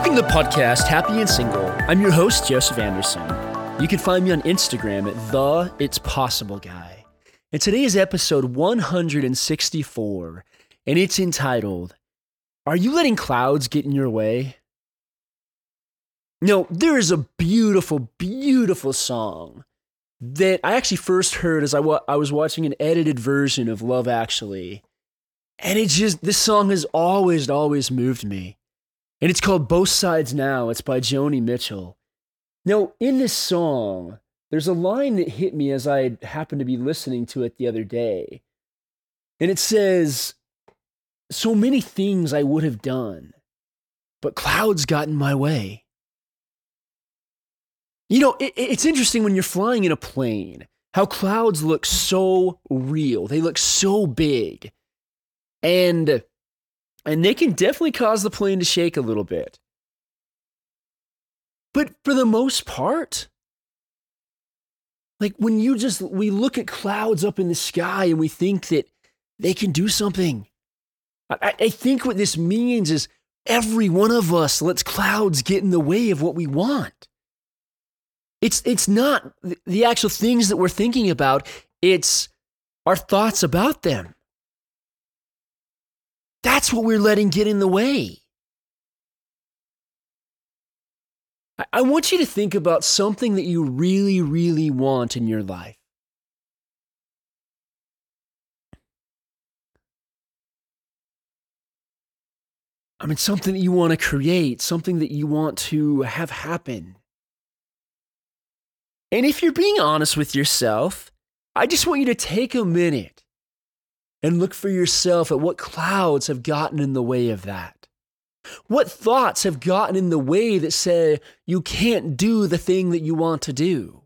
Welcome to the podcast, Happy and Single. I'm your host, Joseph Anderson. You can find me on Instagram at the It's Possible Guy. And today is episode 164, and it's entitled, Are You Letting Clouds Get in Your Way? No, there is a beautiful, beautiful song that I actually first heard as I, wa- I was watching an edited version of Love Actually. And it just, this song has always, always moved me. And it's called Both Sides Now. It's by Joni Mitchell. Now, in this song, there's a line that hit me as I happened to be listening to it the other day. And it says, So many things I would have done, but clouds got in my way. You know, it, it's interesting when you're flying in a plane how clouds look so real, they look so big. And and they can definitely cause the plane to shake a little bit. But for the most part, like when you just, we look at clouds up in the sky and we think that they can do something. I, I think what this means is every one of us lets clouds get in the way of what we want. It's, it's not the actual things that we're thinking about, it's our thoughts about them. That's what we're letting get in the way. I want you to think about something that you really, really want in your life. I mean, something that you want to create, something that you want to have happen. And if you're being honest with yourself, I just want you to take a minute and look for yourself at what clouds have gotten in the way of that. What thoughts have gotten in the way that say you can't do the thing that you want to do?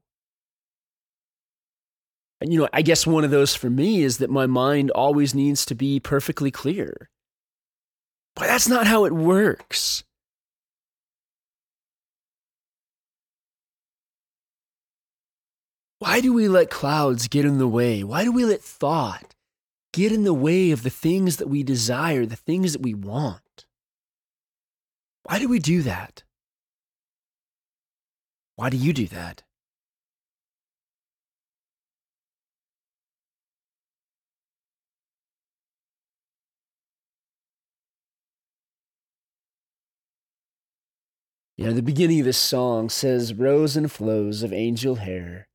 And, you know, I guess one of those for me is that my mind always needs to be perfectly clear. But that's not how it works. Why do we let clouds get in the way? Why do we let thought get in the way of the things that we desire, the things that we want. Why do we do that? Why do you do that? You know, the beginning of this song says, Rows and flows of angel hair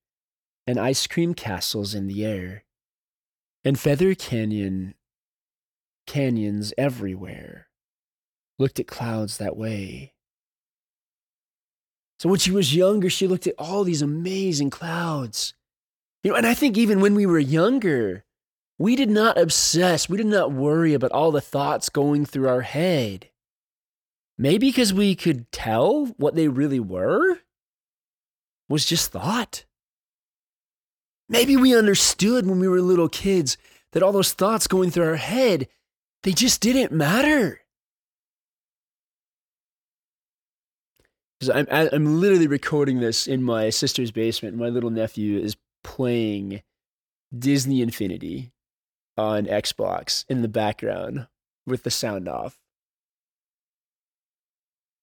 and ice cream castles in the air and Feather Canyon, canyons everywhere, looked at clouds that way. So when she was younger, she looked at all these amazing clouds. You know, and I think even when we were younger, we did not obsess, we did not worry about all the thoughts going through our head. Maybe because we could tell what they really were was just thought. Maybe we understood when we were little kids that all those thoughts going through our head, they just didn't matter. I'm, I'm literally recording this in my sister's basement. My little nephew is playing Disney Infinity on Xbox in the background with the sound off.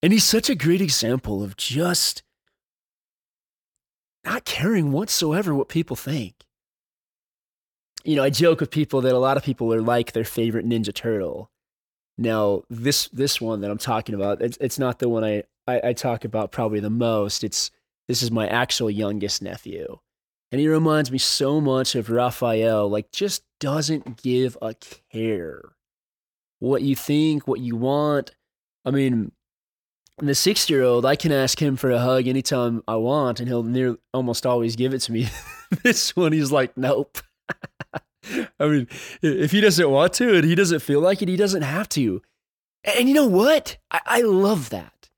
And he's such a great example of just not caring whatsoever what people think. You know, I joke with people that a lot of people are like their favorite Ninja Turtle. Now, this this one that I'm talking about, it's, it's not the one I, I, I talk about probably the most. It's this is my actual youngest nephew. And he reminds me so much of Raphael, like just doesn't give a care what you think, what you want. I mean, the six year old, I can ask him for a hug anytime I want, and he'll near almost always give it to me. this one, he's like, nope. I mean, if he doesn't want to and he doesn't feel like it, he doesn't have to. And you know what? I, I love that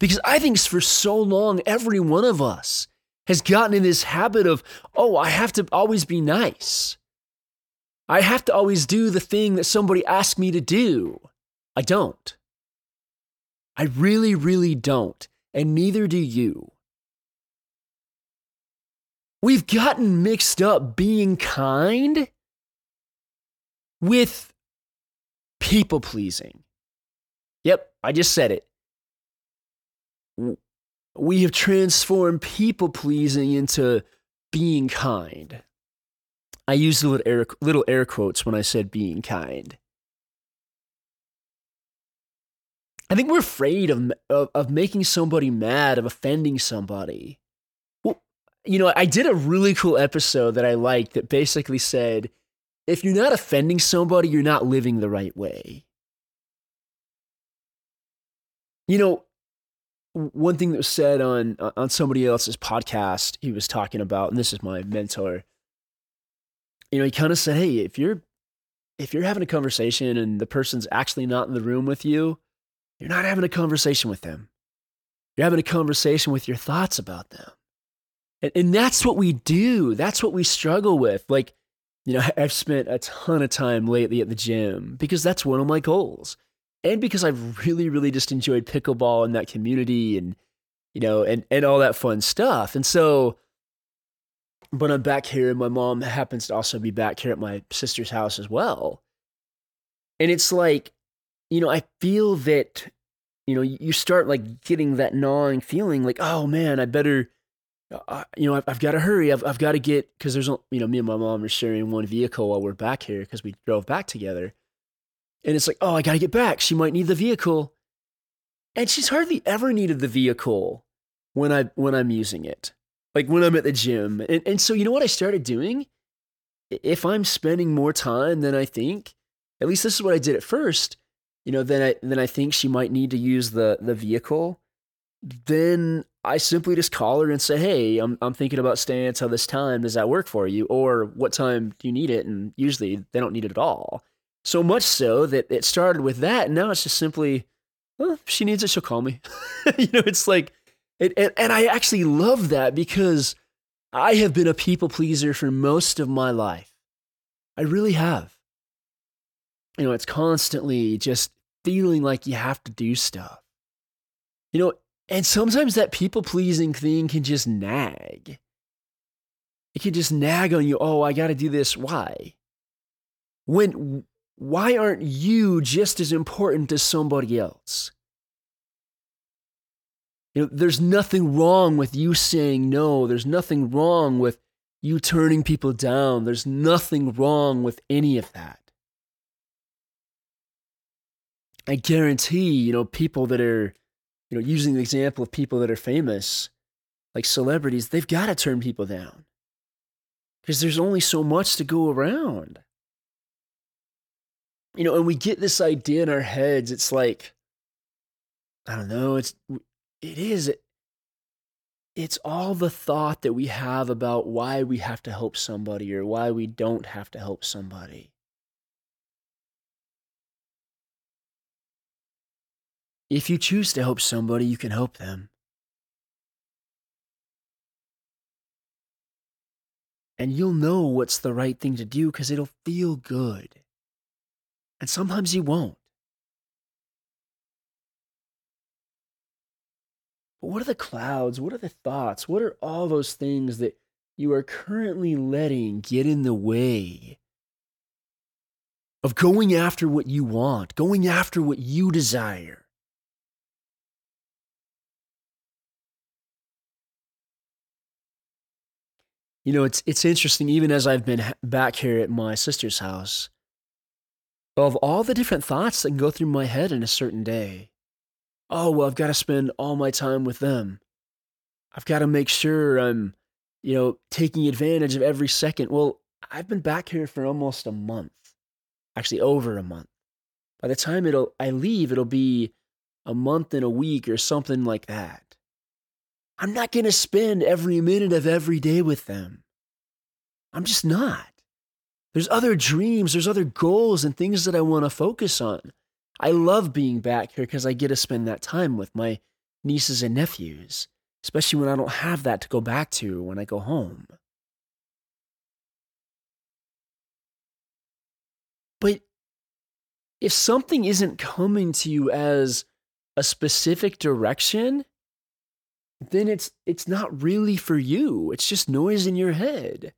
because I think for so long, every one of us has gotten in this habit of, oh, I have to always be nice. I have to always do the thing that somebody asked me to do. I don't. I really, really don't. And neither do you. We've gotten mixed up being kind with people pleasing. Yep, I just said it. we have transformed people pleasing into being kind. I used little air, little air quotes when I said being kind. I think we're afraid of, of, of making somebody mad, of offending somebody. Well, you know, I did a really cool episode that I liked that basically said, if you're not offending somebody, you're not living the right way. You know, one thing that was said on on somebody else's podcast, he was talking about, and this is my mentor. You know, he kind of said, "Hey, if you're if you're having a conversation and the person's actually not in the room with you, you're not having a conversation with them. You're having a conversation with your thoughts about them. And, and that's what we do. That's what we struggle with. Like, you know, I've spent a ton of time lately at the gym because that's one of my goals. And because I've really, really just enjoyed pickleball and that community and, you know, and, and all that fun stuff. And so, but I'm back here and my mom happens to also be back here at my sister's house as well. And it's like, you know, I feel that, you know, you start like getting that gnawing feeling like, oh man, I better, uh, you know, I've, I've got to hurry. I've, I've got to get, because there's, you know, me and my mom are sharing one vehicle while we're back here because we drove back together. And it's like, oh, I got to get back. She might need the vehicle. And she's hardly ever needed the vehicle when I when I'm using it. Like when I'm at the gym. And and so you know what I started doing? If I'm spending more time than I think, at least this is what I did at first, you know, then I then I think she might need to use the the vehicle. Then I simply just call her and say, "Hey, I'm I'm thinking about staying until this time. Does that work for you? Or what time do you need it?" And usually they don't need it at all. So much so that it started with that, and now it's just simply, if she needs it, she'll call me. you know, it's like, it, and, and I actually love that because I have been a people pleaser for most of my life. I really have you know, it's constantly just feeling like you have to do stuff. You know, and sometimes that people pleasing thing can just nag. It can just nag on you. Oh, I got to do this. Why? When, why aren't you just as important as somebody else? You know, there's nothing wrong with you saying no. There's nothing wrong with you turning people down. There's nothing wrong with any of that. I guarantee, you know, people that are, you know, using the example of people that are famous, like celebrities, they've got to turn people down because there's only so much to go around. You know, and we get this idea in our heads. It's like, I don't know, it's, it is, it's all the thought that we have about why we have to help somebody or why we don't have to help somebody. If you choose to help somebody, you can help them. And you'll know what's the right thing to do because it'll feel good. And sometimes you won't. But what are the clouds? What are the thoughts? What are all those things that you are currently letting get in the way of going after what you want, going after what you desire? You know, it's it's interesting. Even as I've been back here at my sister's house, of all the different thoughts that can go through my head in a certain day. Oh well, I've got to spend all my time with them. I've got to make sure I'm, you know, taking advantage of every second. Well, I've been back here for almost a month, actually over a month. By the time it'll I leave, it'll be a month and a week or something like that. I'm not going to spend every minute of every day with them. I'm just not. There's other dreams, there's other goals and things that I want to focus on. I love being back here because I get to spend that time with my nieces and nephews, especially when I don't have that to go back to when I go home. But if something isn't coming to you as a specific direction, then it's it's not really for you. It's just noise in your head.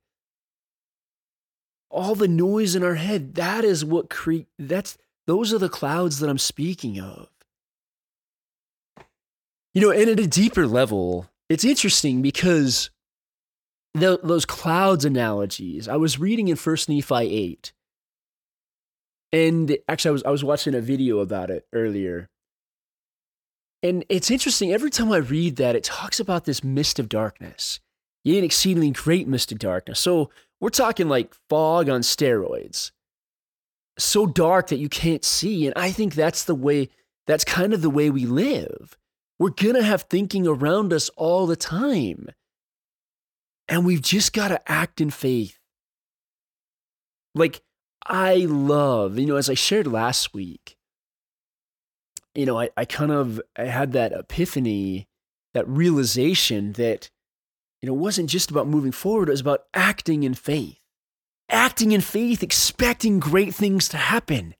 All the noise in our head, that is what cre- that's those are the clouds that I'm speaking of. You know, and at a deeper level, it's interesting because the, those clouds analogies, I was reading in First Nephi 8. And actually I was I was watching a video about it earlier. And it's interesting, every time I read that, it talks about this mist of darkness. Yea, an exceedingly great mist of darkness. So we're talking like fog on steroids. So dark that you can't see. And I think that's the way, that's kind of the way we live. We're going to have thinking around us all the time. And we've just got to act in faith. Like, I love, you know, as I shared last week, you know, I, I kind of I had that epiphany, that realization that, you know, it wasn't just about moving forward, it was about acting in faith. Acting in faith, expecting great things to happen.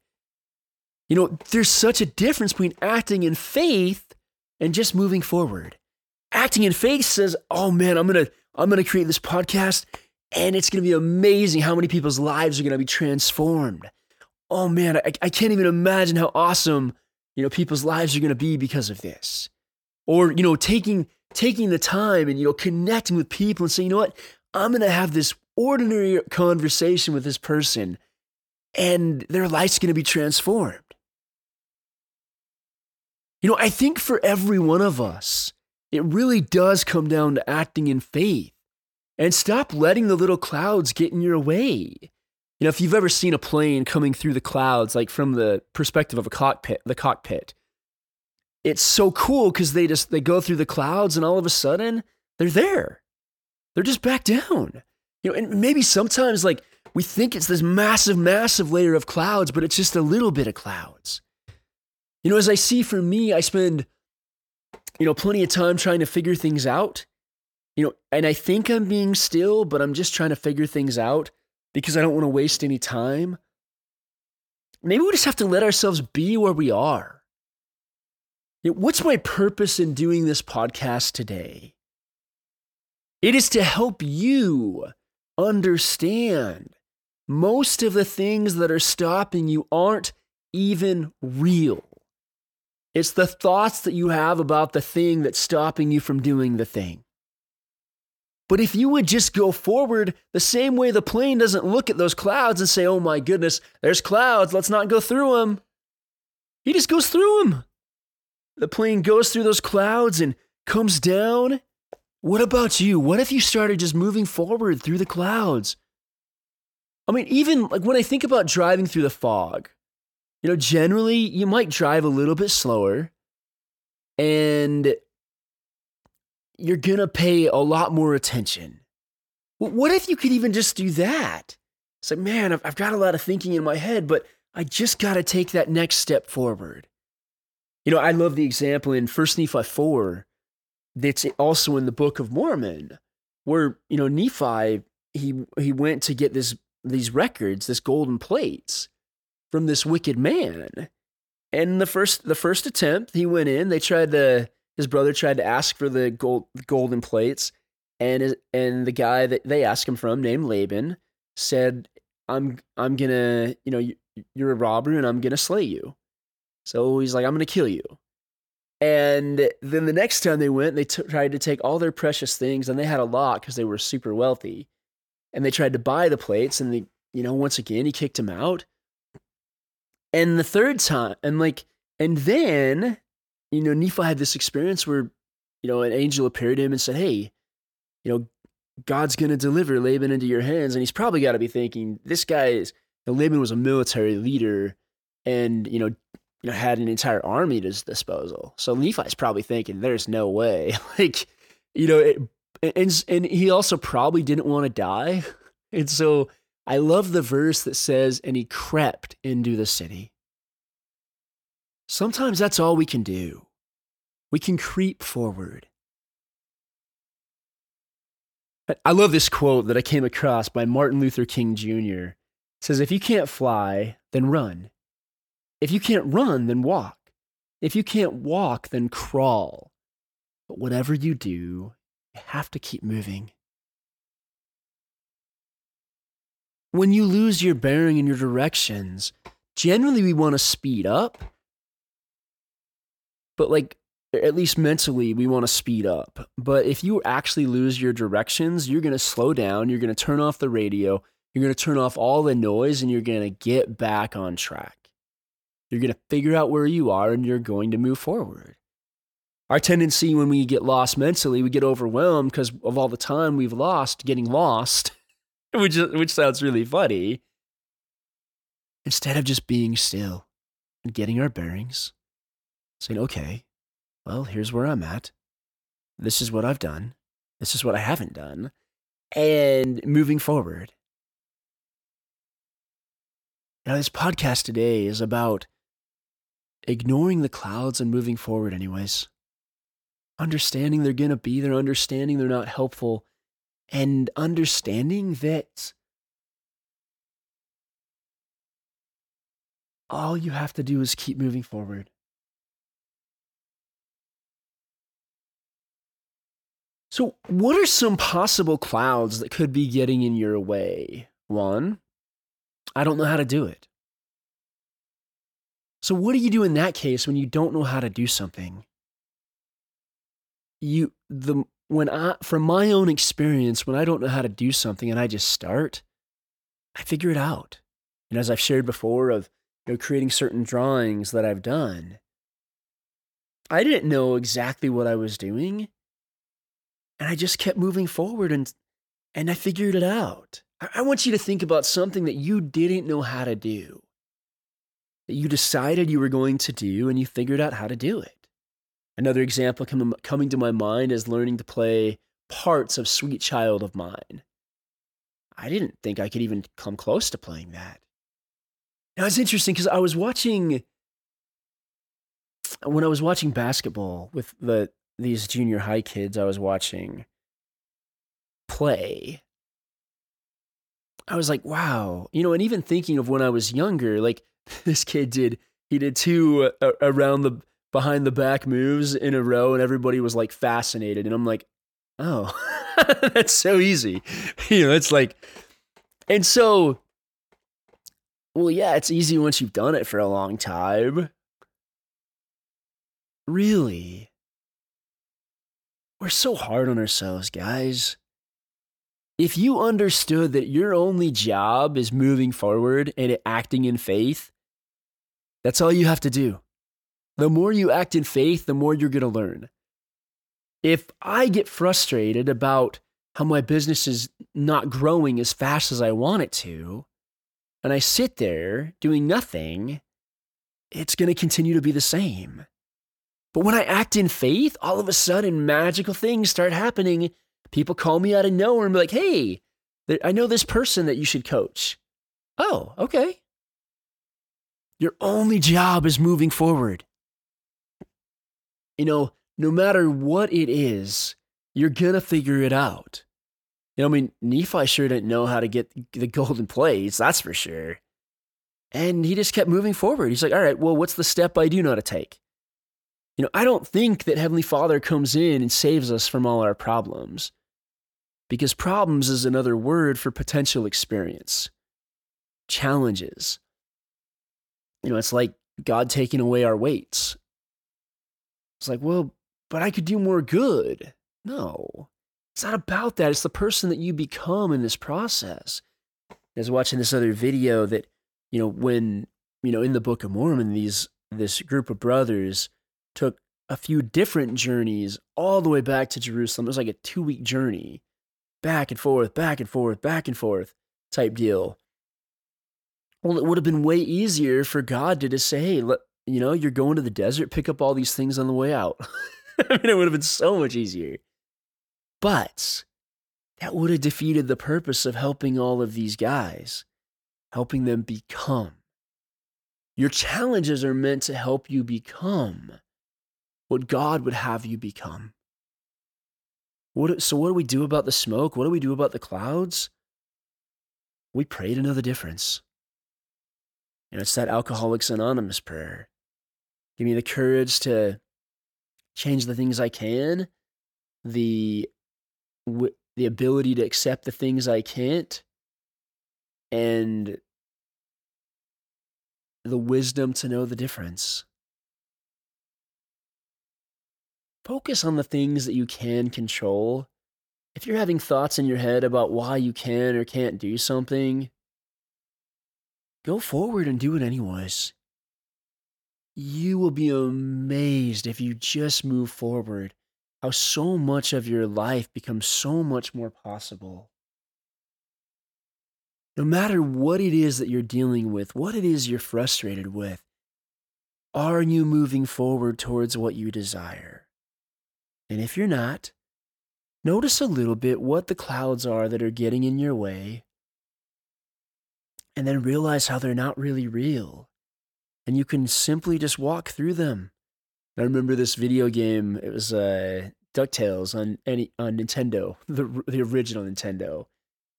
You know, there's such a difference between acting in faith and just moving forward. Acting in faith says, "Oh man, I'm going to I'm going to create this podcast and it's going to be amazing how many people's lives are going to be transformed. Oh man, I, I can't even imagine how awesome, you know, people's lives are going to be because of this." Or, you know, taking taking the time and you know connecting with people and saying, "You know what? I'm going to have this ordinary conversation with this person and their life's going to be transformed." You know, I think for every one of us, it really does come down to acting in faith and stop letting the little clouds get in your way. You know, if you've ever seen a plane coming through the clouds, like from the perspective of a cockpit, the cockpit, it's so cool because they just they go through the clouds and all of a sudden they're there. They're just back down. You know, and maybe sometimes like we think it's this massive, massive layer of clouds, but it's just a little bit of clouds. You know, as I see for me, I spend, you know, plenty of time trying to figure things out. You know, and I think I'm being still, but I'm just trying to figure things out because I don't want to waste any time. Maybe we just have to let ourselves be where we are. What's my purpose in doing this podcast today? It is to help you understand most of the things that are stopping you aren't even real. It's the thoughts that you have about the thing that's stopping you from doing the thing. But if you would just go forward the same way the plane doesn't look at those clouds and say, oh my goodness, there's clouds, let's not go through them. He just goes through them. The plane goes through those clouds and comes down. What about you? What if you started just moving forward through the clouds? I mean, even like when I think about driving through the fog, you know, generally you might drive a little bit slower and you're going to pay a lot more attention. What if you could even just do that? It's like, man, I've, I've got a lot of thinking in my head, but I just got to take that next step forward. You know, I love the example in First Nephi 4 that's also in the Book of Mormon, where, you know, Nephi, he, he went to get this, these records, this golden plates from this wicked man. And the first the first attempt, he went in. They tried to his brother tried to ask for the gold golden plates, and and the guy that they asked him from, named Laban, said, "I'm I'm gonna you know you're a robber and I'm gonna slay you." So he's like, "I'm gonna kill you." And then the next time they went, they t- tried to take all their precious things, and they had a lot because they were super wealthy. And they tried to buy the plates, and they, you know, once again, he kicked him out. And the third time, and like, and then, you know, Nephi had this experience where, you know, an angel appeared to him and said, Hey, you know, God's going to deliver Laban into your hands. And he's probably got to be thinking, this guy is, you know, Laban was a military leader and, you know, you know, had an entire army at his disposal. So Nephi's probably thinking, there's no way. like, you know, it, and, and he also probably didn't want to die. And so I love the verse that says, and he crept into the city. Sometimes that's all we can do. We can creep forward. I love this quote that I came across by Martin Luther King Jr. It says, If you can't fly, then run. If you can't run, then walk. If you can't walk, then crawl. But whatever you do, you have to keep moving. when you lose your bearing and your directions, generally we want to speed up. But like at least mentally, we want to speed up. But if you actually lose your directions, you're going to slow down, you're going to turn off the radio, you're going to turn off all the noise, and you're going to get back on track. You're going to figure out where you are and you're going to move forward. Our tendency when we get lost mentally, we get overwhelmed because of all the time we've lost getting lost, which, which sounds really funny. Instead of just being still and getting our bearings, saying, okay, well, here's where I'm at. This is what I've done. This is what I haven't done. And moving forward. Now, this podcast today is about ignoring the clouds and moving forward, anyways. Understanding they're going to be there, understanding they're not helpful, and understanding that all you have to do is keep moving forward. So, what are some possible clouds that could be getting in your way? One, I don't know how to do it. So, what do you do in that case when you don't know how to do something? You, the, when I, from my own experience, when I don't know how to do something and I just start, I figure it out. And as I've shared before, of you know, creating certain drawings that I've done, I didn't know exactly what I was doing and I just kept moving forward and and I figured it out. I want you to think about something that you didn't know how to do. That you decided you were going to do and you figured out how to do it. Another example coming to my mind is learning to play parts of Sweet Child of Mine. I didn't think I could even come close to playing that. Now it's interesting because I was watching when I was watching basketball with the these junior high kids I was watching play, I was like, wow, you know, and even thinking of when I was younger, like this kid did, he did two uh, around the behind the back moves in a row, and everybody was like fascinated. And I'm like, oh, that's so easy. You know, it's like, and so, well, yeah, it's easy once you've done it for a long time. Really? We're so hard on ourselves, guys. If you understood that your only job is moving forward and acting in faith, that's all you have to do. The more you act in faith, the more you're going to learn. If I get frustrated about how my business is not growing as fast as I want it to, and I sit there doing nothing, it's going to continue to be the same. But when I act in faith, all of a sudden magical things start happening. People call me out of nowhere and be like, hey, I know this person that you should coach. Oh, okay. Your only job is moving forward. You know, no matter what it is, you're going to figure it out. You know, I mean, Nephi sure didn't know how to get the golden plates, that's for sure. And he just kept moving forward. He's like, all right, well, what's the step I do know how to take? You know, I don't think that Heavenly Father comes in and saves us from all our problems, because problems is another word for potential experience, challenges. You know, it's like God taking away our weights. It's like, well, but I could do more good. No, it's not about that. It's the person that you become in this process. I was watching this other video that, you know, when, you know, in the Book of Mormon, these this group of brothers took a few different journeys all the way back to Jerusalem. It was like a two week journey, back and forth, back and forth, back and forth type deal. Well, it would have been way easier for God to just say, hey, let, you know, you're going to the desert, pick up all these things on the way out. I mean, it would have been so much easier. But that would have defeated the purpose of helping all of these guys, helping them become. Your challenges are meant to help you become what God would have you become. What, so, what do we do about the smoke? What do we do about the clouds? We pray to know the difference. And it's that Alcoholics Anonymous prayer. Give me the courage to change the things I can, the, the ability to accept the things I can't, and the wisdom to know the difference. Focus on the things that you can control. If you're having thoughts in your head about why you can or can't do something, go forward and do it anyways. You will be amazed if you just move forward, how so much of your life becomes so much more possible. No matter what it is that you're dealing with, what it is you're frustrated with, are you moving forward towards what you desire? And if you're not, notice a little bit what the clouds are that are getting in your way, and then realize how they're not really real. And you can simply just walk through them. I remember this video game, it was uh, DuckTales on, any, on Nintendo, the, the original Nintendo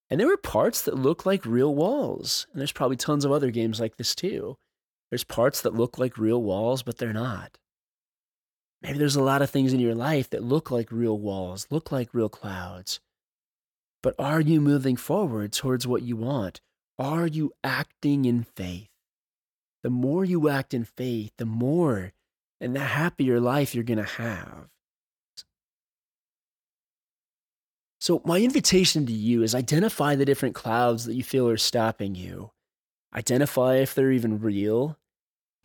and there were parts that look like real walls. And there's probably tons of other games like this too. There's parts that look like real walls, but they're not. Maybe there's a lot of things in your life that look like real walls, look like real clouds. But are you moving forward towards what you want? Are you acting in faith? The more you act in faith, the more and the happier life you're going to have. So, my invitation to you is identify the different clouds that you feel are stopping you. Identify if they're even real,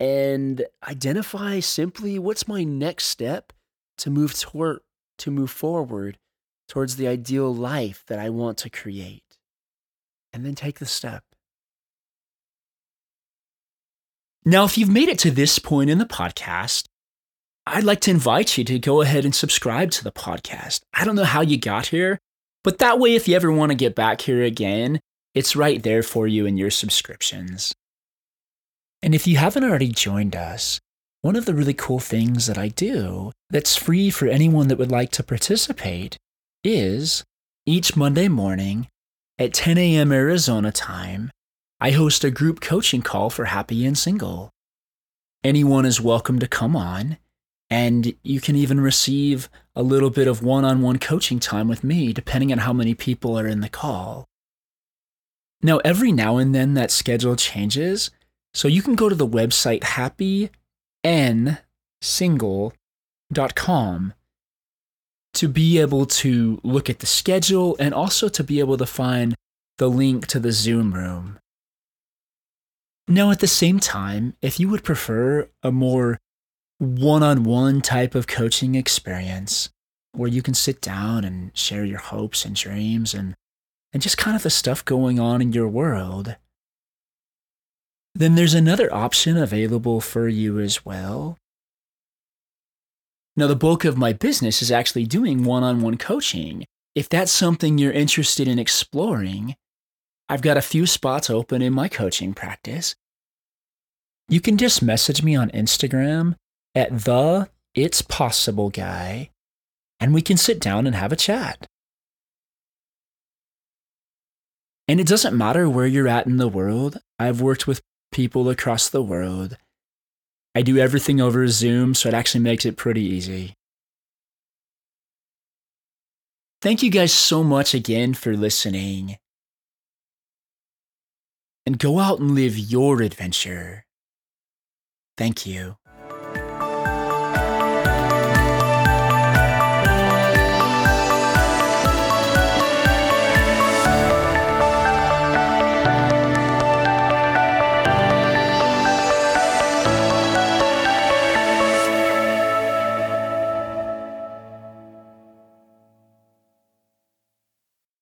and identify simply what's my next step to move toward to move forward towards the ideal life that I want to create. And then take the step. Now, if you've made it to this point in the podcast, I'd like to invite you to go ahead and subscribe to the podcast. I don't know how you got here, but that way, if you ever want to get back here again, it's right there for you in your subscriptions. And if you haven't already joined us, one of the really cool things that I do that's free for anyone that would like to participate is each Monday morning at 10 a.m. Arizona time, I host a group coaching call for Happy and Single. Anyone is welcome to come on and you can even receive a little bit of one on one coaching time with me, depending on how many people are in the call. Now, every now and then that schedule changes, so you can go to the website happynsingle.com to be able to look at the schedule and also to be able to find the link to the Zoom room. Now, at the same time, if you would prefer a more one on one type of coaching experience where you can sit down and share your hopes and dreams and, and just kind of the stuff going on in your world, then there's another option available for you as well. Now, the bulk of my business is actually doing one on one coaching. If that's something you're interested in exploring, I've got a few spots open in my coaching practice. You can just message me on Instagram at the It's Possible guy, and we can sit down and have a chat. And it doesn't matter where you're at in the world. I've worked with people across the world. I do everything over Zoom, so it actually makes it pretty easy. Thank you guys so much again for listening. And go out and live your adventure. Thank you.